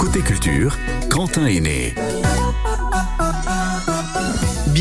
Côté culture, Quentin est né.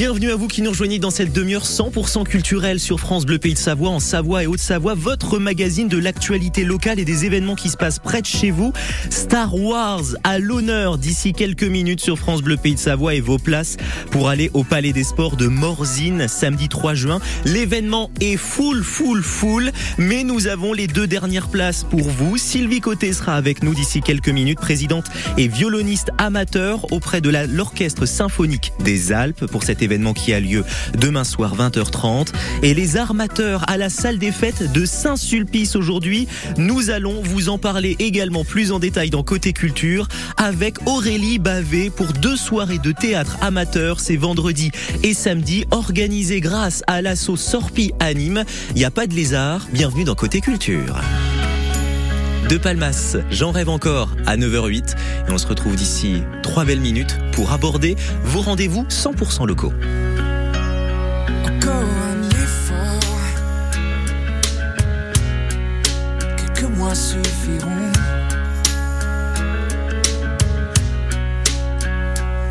Bienvenue à vous qui nous rejoignez dans cette demi-heure 100% culturelle sur France Bleu Pays de Savoie, en Savoie et Haute-Savoie, votre magazine de l'actualité locale et des événements qui se passent près de chez vous. Star Wars à l'honneur d'ici quelques minutes sur France Bleu Pays de Savoie et vos places pour aller au Palais des Sports de Morzine samedi 3 juin. L'événement est full, full, full, mais nous avons les deux dernières places pour vous. Sylvie Côté sera avec nous d'ici quelques minutes, présidente et violoniste amateur auprès de l'Orchestre Symphonique des Alpes pour cette événement qui a lieu demain soir 20h30 et les armateurs à la salle des fêtes de Saint-Sulpice aujourd'hui. Nous allons vous en parler également plus en détail dans Côté Culture avec Aurélie Bavé pour deux soirées de théâtre amateur, c'est vendredi et samedi organisées grâce à l'asso Sorpi Anime. Il n'y a pas de lézard, bienvenue dans Côté Culture de Palmas. J'en rêve encore à 9h08 et on se retrouve d'ici trois belles minutes pour aborder vos rendez-vous 100% locaux. Quelques mois suffiront.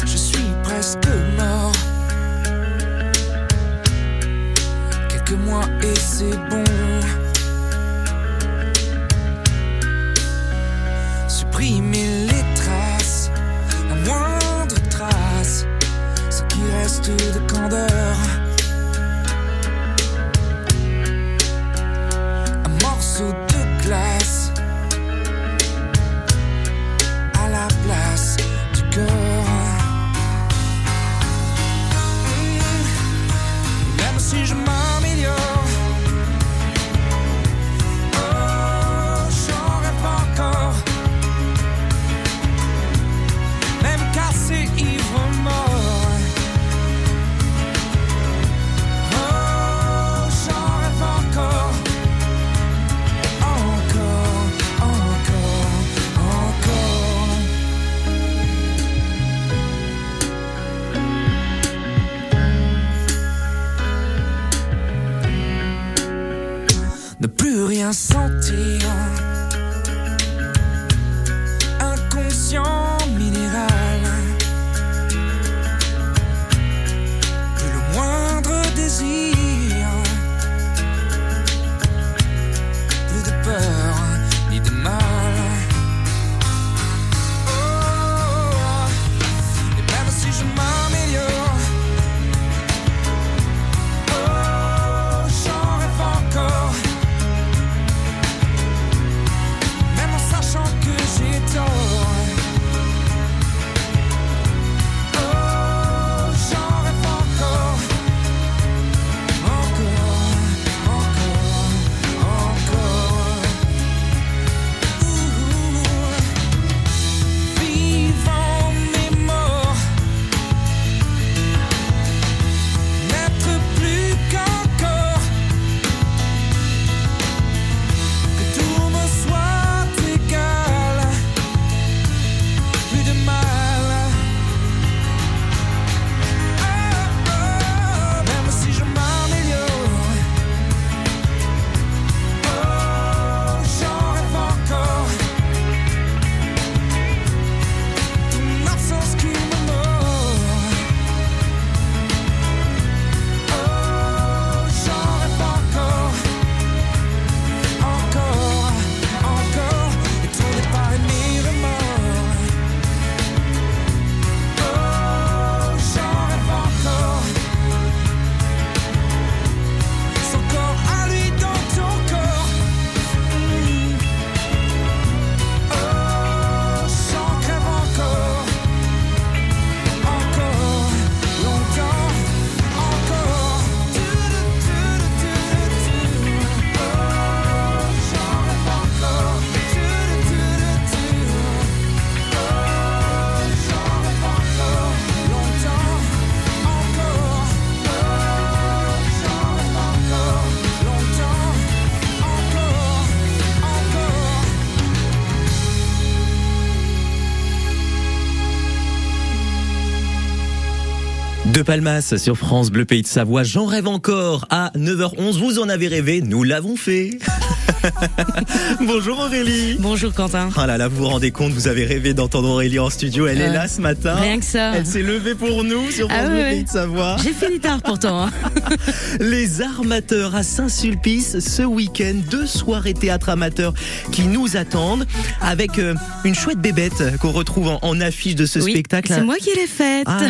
Je suis presque mort. Quelques mois et c'est bon. De Palmas sur France Bleu Pays de Savoie. J'en rêve encore à 9h11. Vous en avez rêvé, nous l'avons fait. Bonjour Aurélie. Bonjour Quentin. Ah là là, vous vous rendez compte, vous avez rêvé d'entendre Aurélie en studio. Elle est Euh, là ce matin. Rien que ça. Elle s'est levée pour nous sur Ah ouais, Pays ouais. de Savoie. J'ai fini tard pourtant. hein. Les armateurs à Saint-Sulpice ce week-end. Deux soirées théâtre amateur qui nous attendent avec euh, une chouette bébête qu'on retrouve en, en affiche de ce Oui, spectacle. C'est moi qui l'ai faite. Ah,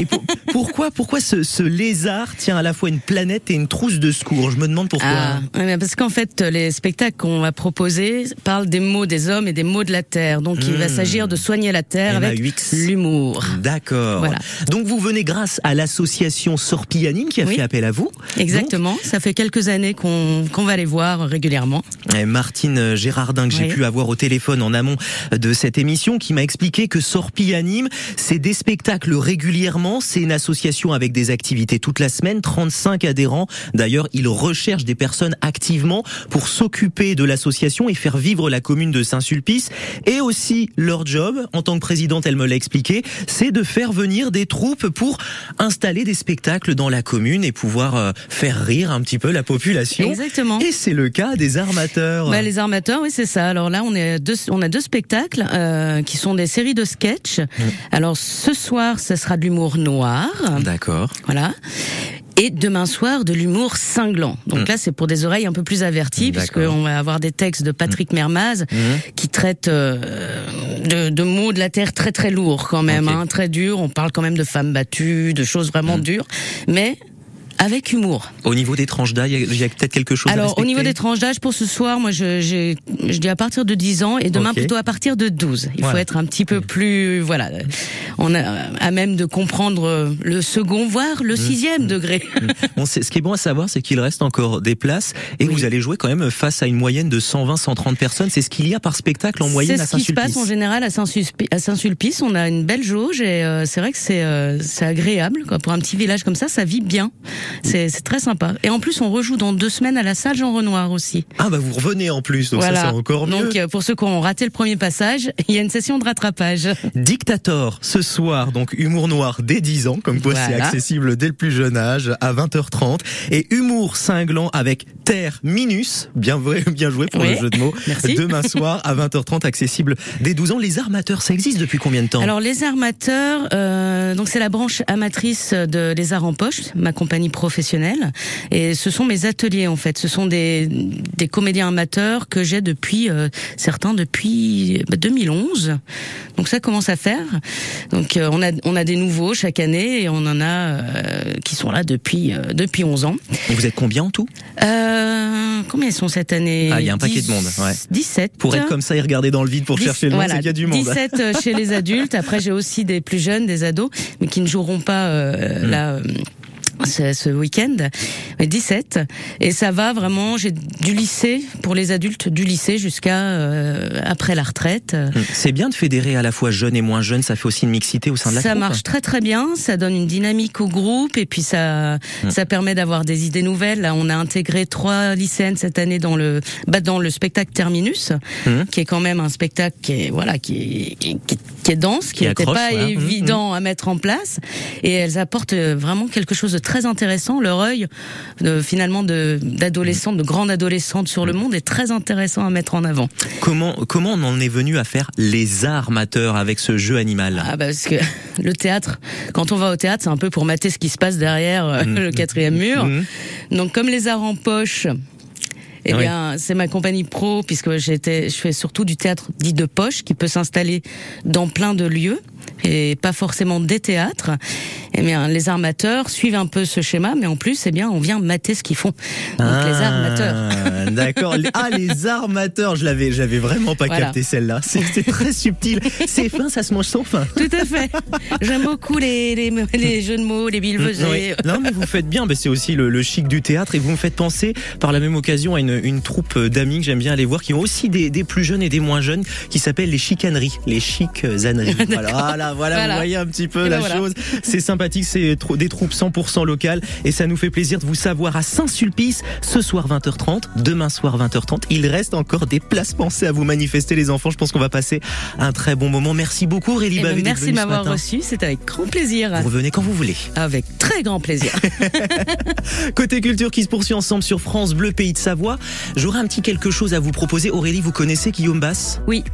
et pour- pourquoi, pourquoi ce, ce lézard tient à la fois une planète et une trousse de secours? Je me demande pourquoi. Ah, parce qu'en fait, les spectacles qu'on va proposer parlent des maux des hommes et des maux de la terre. Donc, il va Hmm. s'agir de soigner la terre avec MAUX. l'humour. D'accord. Voilà. Donc vous venez grâce à l'association Sorpi Anime qui a Oui. fait appel à vous. Exactement. Ça fait quelques années qu'on qu'on va les voir régulièrement. Et Martine Gérardin que j'ai Oui. pu avoir au téléphone en amont de cette émission qui m'a expliqué que Sorpi Anime, c'est des spectacles régulièrement, c'est une association avec des activités toute la semaine, 35 adhérents. D'ailleurs, ils recherchent des personnes activement pour s'occuper de l'association et faire vivre la commune de Saint-Sulpice. Et aussi, leur job, en tant que présidente, elle me l'a expliqué, c'est de faire venir des troupes pour installer des spectacles dans la commune et pouvoir euh, faire rire un petit peu la population. Exactement. Et c'est le cas des armateurs. Bah, les armateurs, oui, c'est ça. Alors là, on, est deux, on a deux spectacles euh, qui sont des séries de sketchs. Mm. Alors ce soir, ce sera de l'humour noir. D'accord. Voilà. Et demain soir, de l'humour cinglant. Donc Mm. là, c'est pour des oreilles un peu plus averties, puisqu'on va avoir des textes de Patrick Mermaz qui traitent euh, de, de mots de la terre très très lourds quand même, hein, très durs. On parle quand même de femmes battues, de choses vraiment dures, mais avec humour. Au niveau des tranches d'âge, il y a- peut-être quelque chose à Alors, au niveau des tranches d'âge, pour ce soir, moi, je, j'ai- je dis à partir de 10 ans et demain plutôt à partir de 12. Il faut être un petit peu plus, voilà, on a à même de comprendre le second, voire Mmh. le sixième degré. Bon, c'est- ce qui est bon à savoir, c'est qu'il reste encore des places et Oui. vous allez jouer quand même face à une moyenne de 120-130 personnes. C'est ce qu'il y a par spectacle en moyenne C'est à ce qui se Saint-Sulpice. passe en général à Saint-Sulpice. Saint-Sulpice, on a une belle jauge et euh, c'est vrai que c'est euh, c'est agréable quoi. Pour un petit village comme ça, ça vit bien. C'est très sympa. Et en plus, on rejoue dans deux semaines à la salle Jean Renoir aussi. Ah bah vous revenez en plus, donc ça c'est encore mieux. Donc euh, pour ceux qui ont raté le premier passage, il y a une session de rattrapage. Dictator, ce soir, donc humour noir dès 10 ans, comme quoi c'est accessible dès le plus jeune âge, à 20h30. Et humour cinglant avec Terre Minus, bien, vrai, bien joué pour Oui. le jeu de mots, Merci. demain soir à 20h30, accessible dès 12 ans. Les armateurs, ça existe depuis combien de temps? Alors les armateurs, euh, donc c'est la branche amatrice de Les Arts en Poche, ma compagnie professionnelle, et ce sont mes ateliers en fait. Ce sont des, des comédiens amateurs que j'ai depuis euh, certains depuis bah, 2011. Donc ça commence à faire. Donc euh, on a on a des nouveaux chaque année et on en a euh, qui sont là depuis euh, depuis 11 ans. Et Vous êtes combien en tout? Euh, combien ils sont cette année? Ah, il y a un paquet de monde, ouais. 17. Pour être comme ça et regarder dans le vide pour chercher le nom, voilà, qu'il y a du monde. 17 euh, chez les adultes. Après, j'ai aussi des plus jeunes, des ados, mais qui ne joueront pas euh, Hmm. là. Ce, ce week-end, mais 17 et ça va vraiment. J'ai du lycée pour les adultes, du lycée jusqu'à euh, après la retraite. C'est bien de fédérer à la fois jeunes et moins jeunes, ça fait aussi une mixité au sein de la Ça marche très très bien, ça donne une dynamique au groupe et puis ça Hmm. ça permet d'avoir des idées nouvelles. Là, on a intégré trois lycéennes cette année dans le bah, dans le spectacle Terminus, Mhm. qui est quand même un spectacle qui est voilà qui est, qui, qui- qui est dense, qui n'était pas voilà. Mhm, évident à mettre en place et elles apportent euh, vraiment quelque chose de très intéressant. Leur œil de, finalement d'adolescente, de grande adolescente sur le Hmm. monde est très intéressant à mettre en avant. Comment, comment on en est venu à faire les armateurs avec ce jeu animal? Ah bah parce que le théâtre, quand on va au théâtre, c'est un peu pour mater ce qui se passe derrière euh, le quatrième mur. Donc comme les arts en poche, eh Oui. bien c'est ma compagnie pro puisque j'étais, je fais surtout du théâtre dit de poche qui peut s'installer dans plein de lieux et pas forcément des théâtres. Eh bien les armateurs suivent un peu ce schéma, mais en plus eh bien on vient mater ce qu'ils font. Donc les armateurs. Ah, D'accord. Les- Ah, les armateurs, je l'avais, j'avais vraiment pas Voilà. capté celle-là. C'est très subtil. C'est fin, ça se mange sans fin. Tout à fait. J'aime beaucoup les, les, les jeux de mots, les Oui. bilvesées. Non, mais vous faites bien. C'est aussi le, le chic du théâtre et vous me faites penser, par la même occasion, à une, une, une troupe d'amis que j'aime bien aller voir, qui ont aussi des, des plus jeunes et des moins jeunes, qui s'appellent les chicaneries, les chic âneries. voilà, voilà, voilà, vous voyez un petit peu Et la ben voilà. chose. C'est sympathique, c'est des troupes 100% locales et ça nous fait plaisir de vous savoir à Saint-Sulpice ce soir 20h30, demain soir 20h30. Il reste encore des places pensées à vous manifester les enfants. Je pense qu'on va passer un très bon moment. Merci beaucoup Aurélie Eh ben, d'être merci de m'avoir reçu, c'est avec grand plaisir. Vous revenez quand vous voulez. Avec très grand plaisir. Côté culture qui se poursuit ensemble sur France Bleu Pays de Savoie. J'aurais un petit quelque chose à vous proposer. Aurélie, vous connaissez Guillaume Bass Oui.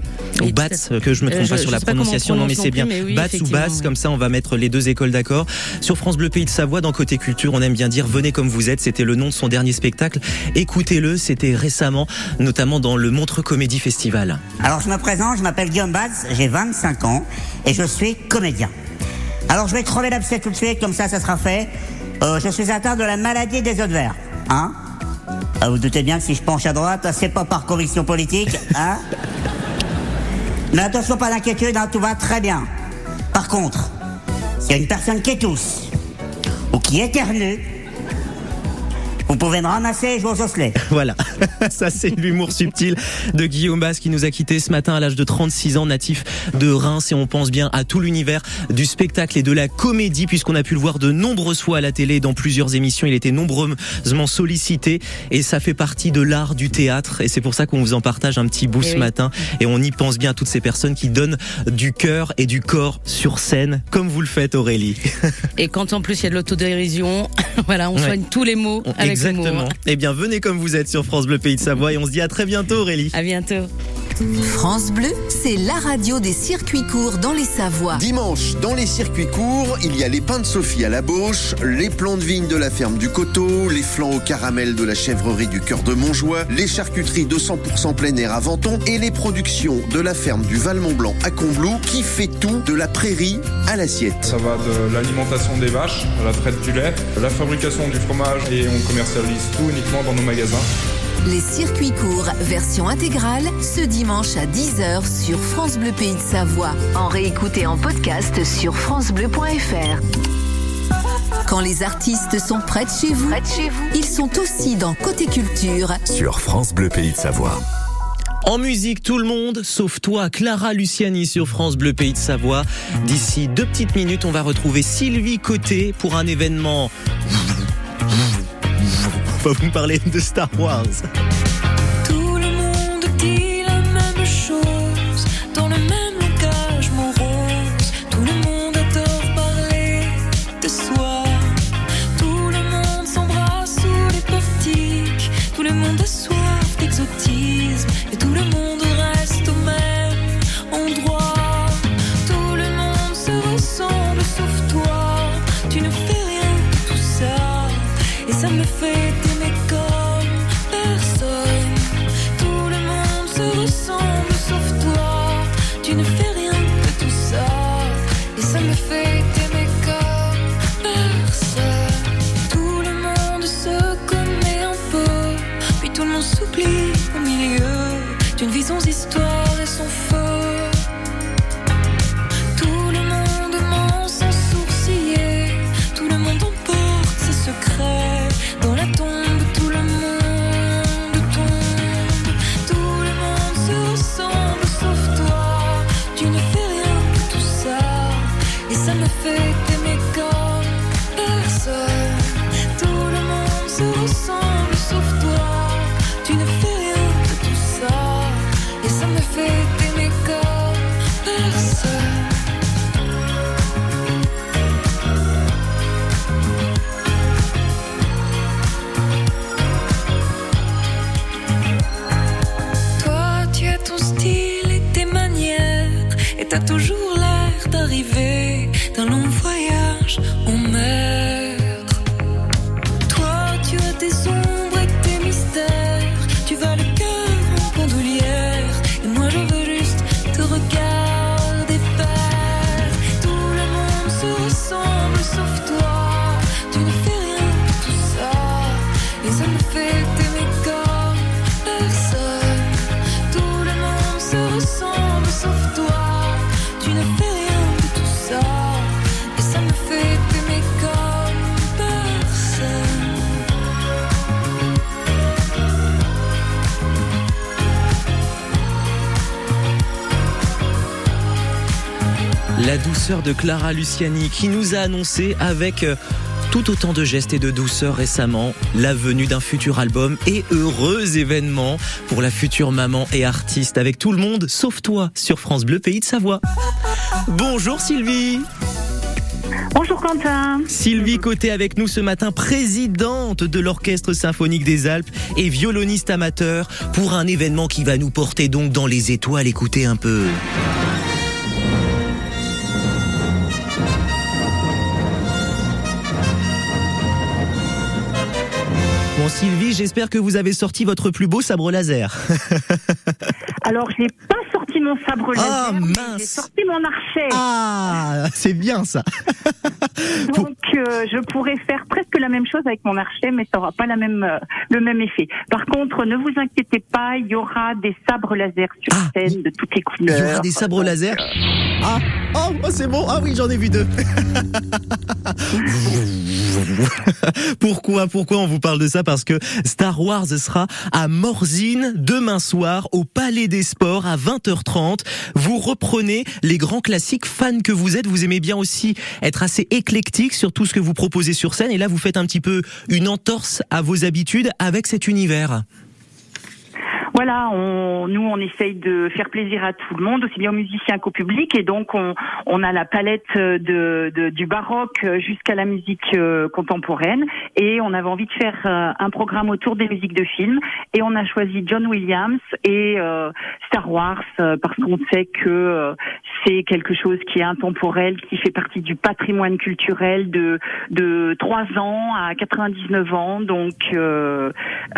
ou Oui, que je me trompe Euh, pas je- sur je la prononciation, non mais c'est bien. mais oui, Bats ou Bass, oui. comme ça on va mettre les deux écoles d'accord. Sur France Bleu Pays de Savoie, dans Côté Culture, on aime bien dire venez comme vous êtes, c'était le nom de son dernier spectacle. Écoutez-le, c'était récemment, notamment dans le Montreux Comédie Festival. Alors je me présente, je m'appelle Guillaume Batz, j'ai 25 ans et je suis comédien. Alors je vais crever l'abcès tout de suite, comme ça ça sera fait. Euh, je suis atteint de la maladie des œufs verre. Hein? Ah, Vous doutez bien que si je penche à droite, c'est pas par conviction politique, hein Mais attention, pas d'inquiétude, hein, tout va très bien. Par contre, s'il y a une personne qui tousse ou qui éternue, vous pouvez me ramasser, je vous osselet. Voilà, ça c'est l'humour subtil de Guillaume Bass qui nous a quitté ce matin à l'âge de 36 ans, natif de Reims et on pense bien à tout l'univers du spectacle et de la comédie puisqu'on a pu le voir de nombreuses fois à la télé et dans plusieurs émissions. Il était nombreusement sollicité et ça fait partie de l'art du théâtre et c'est pour ça qu'on vous en partage un petit bout Eh ce oui. matin et on y pense bien à toutes ces personnes qui donnent du cœur et du corps sur scène comme vous le faites Aurélie. Et quand en plus il y a de l'autodérision, voilà, on Ouais. soigne tous les mots avec Exactement. Eh bien venez comme vous êtes sur France Bleu Pays de Savoie et on se dit à très bientôt Aurélie. À bientôt. France Bleu, c'est la radio des circuits courts dans les Savoies. Dimanche, dans les circuits courts, il y a les pains de Sophie à la Bauche, les plants de vigne de la ferme du Coteau, les flancs au caramel de la chèvrerie du cœur de Montjoie, les charcuteries de 100% plein air à Venton et les productions de la ferme du Val-Mont-Blanc à Combloux qui fait tout de la prairie à l'assiette. Ça va de l'alimentation des vaches, à la traite du lait, la fabrication du fromage et on commercialise tout uniquement dans nos magasins. Les circuits courts, version intégrale, ce dimanche à 10h sur France Bleu Pays de Savoie. En réécoute et en podcast sur FranceBleu.fr. Quand les artistes sont près de chez vous, ils sont aussi dans Côté Culture. Sur France Bleu Pays de Savoie. En musique, tout le monde, sauf toi, Clara Luciani sur France Bleu Pays de Savoie. D'ici deux petites minutes, on va retrouver Sylvie Côté pour un événement. Va vous parler de Star Wars. Tout le monde dit la même chose, dans le même langage morose. Tout le monde adore parler de soi. Tout le monde s'embrasse sous les portiques. Tout le monde a soif d'exotisme. Et tout le monde d'une vie La douceur de Clara Luciani qui nous a annoncé avec euh, tout autant de gestes et de douceur récemment la venue d'un futur album et heureux événement pour la future maman et artiste avec tout le monde sauf toi sur France Bleu Pays de Savoie. Bonjour Sylvie Bonjour Quentin. Sylvie Côté avec nous ce matin, présidente de l'Orchestre Symphonique des Alpes et violoniste amateur pour un événement qui va nous porter donc dans les étoiles. Écoutez un peu. Sylvie, j'espère que vous avez sorti votre plus beau sabre laser. Alors, j'ai pas sorti mon sabre laser, Ah, mince. j'ai sorti mon archet. Ah, c'est bien ça. Donc, euh, je pourrais faire presque la même chose avec mon archet, mais ça aura pas la même, euh, le même effet. Par contre, ne vous inquiétez pas, il y aura des sabres laser sur Ah, scène de toutes les Il couleurs. y aura des sabres laser. Ah, oh, oh, c'est bon. Ah oui, j'en ai vu deux. pourquoi, pourquoi on vous parle de ça? Parce que Star Wars sera à Morzine demain soir au Palais des Sports à 20h30. Vous reprenez les grands classiques fans que vous êtes. Vous aimez bien aussi être assez éclectique sur tout ce que vous proposez sur scène. Et là, vous faites un petit peu une entorse à vos habitudes avec cet univers. Voilà, on, nous on essaye de faire plaisir à tout le monde, aussi bien aux musiciens qu'au public, et donc on, on a la palette de, de- du baroque jusqu'à la musique euh, contemporaine, et on avait envie de faire euh, un programme autour des musiques de films, et on a choisi John Williams et euh, Star Wars parce qu'on sait que c'est quelque chose qui est intemporel, qui fait partie du patrimoine culturel de de 3 ans à 99 ans, donc euh,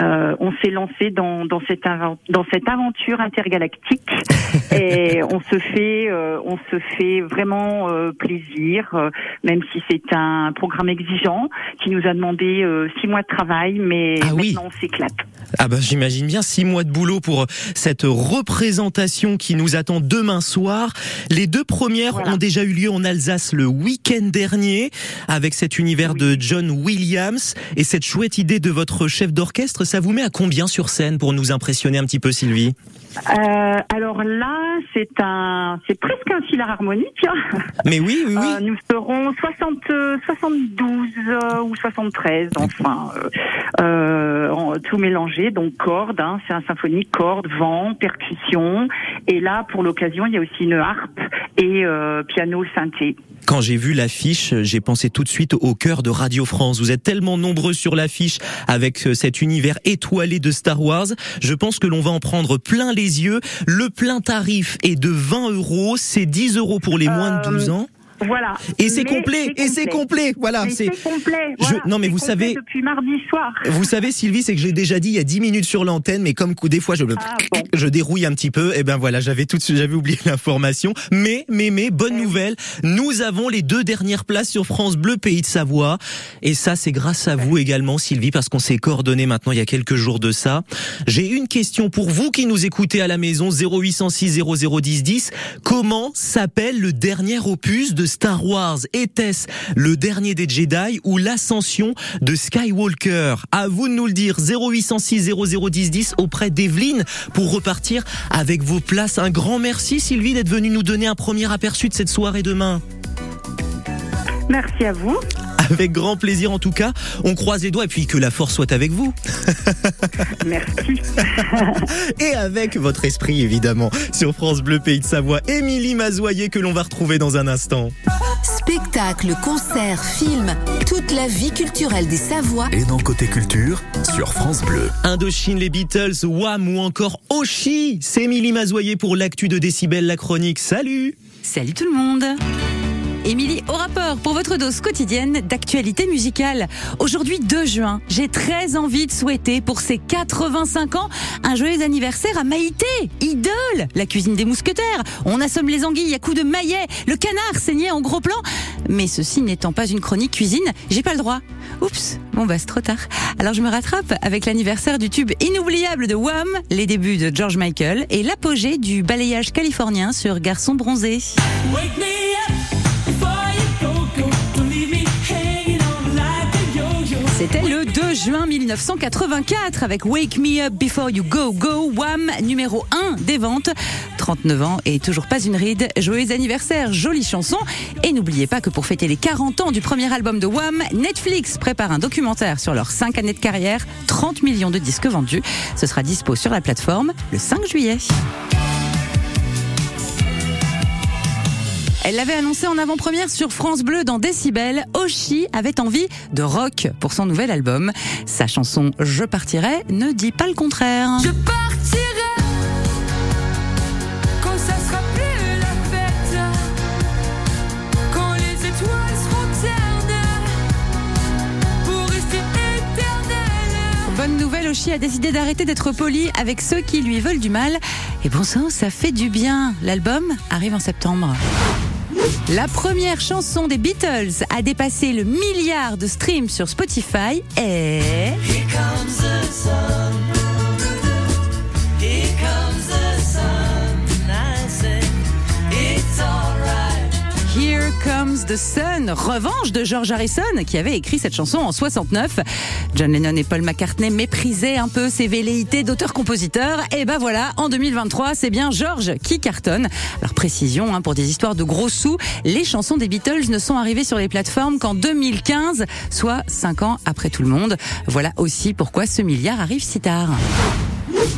euh, on s'est lancé dans, dans, cette aven- dans cette aventure intergalactique et on se fait euh, on se fait vraiment euh, plaisir, euh, même si c'est un programme exigeant qui nous a demandé euh, six mois de travail, mais Ah oui. maintenant on s'éclate. Ah bah j'imagine bien six mois de boulot pour cette représentation qui nous attend demain soir. Les deux premières Voilà. ont déjà eu lieu en Alsace le week-end dernier avec cet univers de John Williams et cette chouette idée de votre chef d'orchestre. Ça vous met à combien sur scène pour nous impressionner un petit peu Sylvie? Euh, alors là, c'est un, c'est presque un filar harmonique. Mais oui, oui, oui. Euh, nous serons 60, euh, 72 euh, ou 73, enfin, euh, euh, en- tout mélangé, donc cordes, hein, c'est un symphonique, cordes, vent, percussion, et là, pour l'occasion, il y a aussi une harpe et euh, piano synthé. Quand j'ai vu l'affiche, j'ai pensé tout de suite au cœur de Radio France. Vous êtes tellement nombreux sur l'affiche avec euh, cet univers étoilé de Star Wars. Je pense que l'on va en prendre plein les yeux. Le plein tarif est de 20 euros. C'est 10 euros pour les moins de Euh, 12 ans. Voilà. Et c'est Mais complet. Et c'est complet. Voilà. C'est. complet. Je- non, mais vous complet savez- Depuis mardi soir. Vous savez, Sylvie, c'est que j'ai déjà dit il y a 10 minutes sur l'antenne, mais comme des fois je, Ah, bon. je dérouille un petit peu, et ben voilà, j'avais tout, de suite- j'avais oublié l'information. Mais, mais, mais, bonne Eh oui. nouvelle, nous avons les deux dernières places sur France Bleu Pays de Savoie, et ça c'est grâce à vous également, Sylvie, parce qu'on s'est coordonné maintenant il y a quelques jours de ça. J'ai une question pour vous qui nous écoutez à la maison 0806 0010 10. Comment s'appelle le dernier opus de Star Wars Était-ce le dernier des Jedi ou l'ascension de Skywalker? À vous de nous le dire 0806 0010 10 auprès d'Evelyne pour repartir avec vos places. Un grand merci Sylvie d'être venue nous donner un premier aperçu de cette soirée demain. Merci à vous. Avec grand plaisir en tout cas. On croise les doigts et puis que la force soit avec vous. Merci. Et avec votre esprit évidemment sur France Bleu Pays de Savoie. Émilie Mazoyer que l'on va retrouver dans un instant. Spectacles, concerts, films, toute la vie culturelle des Savoies Et dans Côté Culture, sur France Bleu. Indochine, les Beatles, Wham ou encore Oshi. C'est Émilie Mazoyer pour l'actu de Décibel, la chronique. Salut Salut tout le monde Émilie, au rapport pour votre dose quotidienne d'actualité musicale. Aujourd'hui 2 juin, j'ai très envie de souhaiter pour ses 85 ans un joyeux anniversaire à Maïté, idole, la cuisine des mousquetaires. On assomme les anguilles à coups de maillet, le canard saignait en gros plan. Mais ceci n'étant pas une chronique cuisine, j'ai pas le droit. Oups, bon bah c'est trop tard. Alors je me rattrape avec l'anniversaire du tube inoubliable de Wham, les débuts de George Michael et l'apogée du balayage californien sur Garçon bronzé. 2 2 juin 1984 avec Wake Me Up Before You Go Go, Wham, numéro 1 des ventes. 39 ans et toujours pas une ride. Joyeux anniversaire, jolie chanson. Et n'oubliez pas que pour fêter les 40 ans du premier album de Wham, Netflix prépare un documentaire sur leurs 5 années de carrière, 30 millions de disques vendus. Ce sera dispo sur la plateforme le 5 juillet. Elle l'avait annoncé en avant-première sur France Bleu dans Décibel. Oshi avait envie de rock pour son nouvel album. Sa chanson Je partirai ne dit pas le contraire. Je partirai quand ça sera plus la fête, quand les étoiles seront ternes pour rester éternelles. Bonne nouvelle, Oshi a décidé d'arrêter d'être poli avec ceux qui lui veulent du mal. Et bon sang, ça fait du bien. L'album arrive en septembre. La première chanson des Beatles a dépassé le milliard de streams sur Spotify sun. The Sun, revanche de George Harrison qui avait écrit cette chanson en 69. John Lennon et Paul McCartney méprisaient un peu ses velléités d'auteur-compositeur. Et ben voilà, en 2023, c'est bien George qui cartonne. Alors précision, hein, pour des histoires de gros sous, les chansons des Beatles ne sont arrivées sur les plateformes qu'en 2015, soit 5 ans après tout le monde. Voilà aussi pourquoi ce milliard arrive si tard.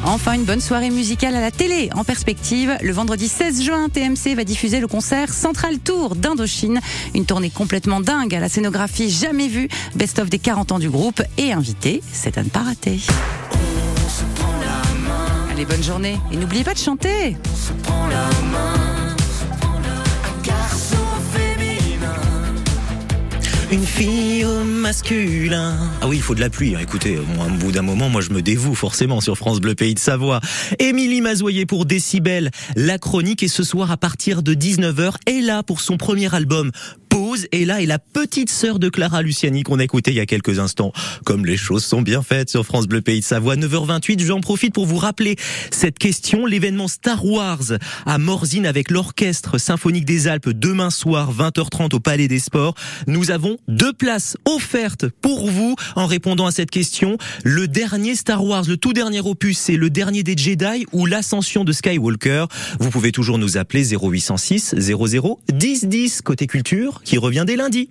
Enfin, une bonne soirée musicale à la télé. En perspective, le vendredi 16 juin, TMC va diffuser le concert Central Tour d'Indochine. Une tournée complètement dingue à la scénographie jamais vue. Best-of des 40 ans du groupe et invité, c'est à ne pas rater. Allez, bonne journée. Et n'oubliez pas de chanter. Une fille au masculin. Ah oui, il faut de la pluie. hein. Écoutez, au bout d'un moment, moi, je me dévoue forcément sur France Bleu Pays de Savoie. Émilie Mazoyer pour Décibel, la chronique. Et ce soir, à partir de 19h, est là pour son premier album. Et là est la petite sœur de Clara Luciani qu'on a écouté il y a quelques instants. Comme les choses sont bien faites sur France Bleu Pays de Savoie, 9h28, j'en profite pour vous rappeler cette question, l'événement Star Wars à Morzine avec l'orchestre symphonique des Alpes demain soir 20h30 au Palais des Sports. Nous avons deux places offertes pour vous en répondant à cette question. Le dernier Star Wars, le tout dernier opus, c'est le dernier des Jedi ou l'ascension de Skywalker. Vous pouvez toujours nous appeler 0806 00 10 10 côté culture qui revient dès lundi.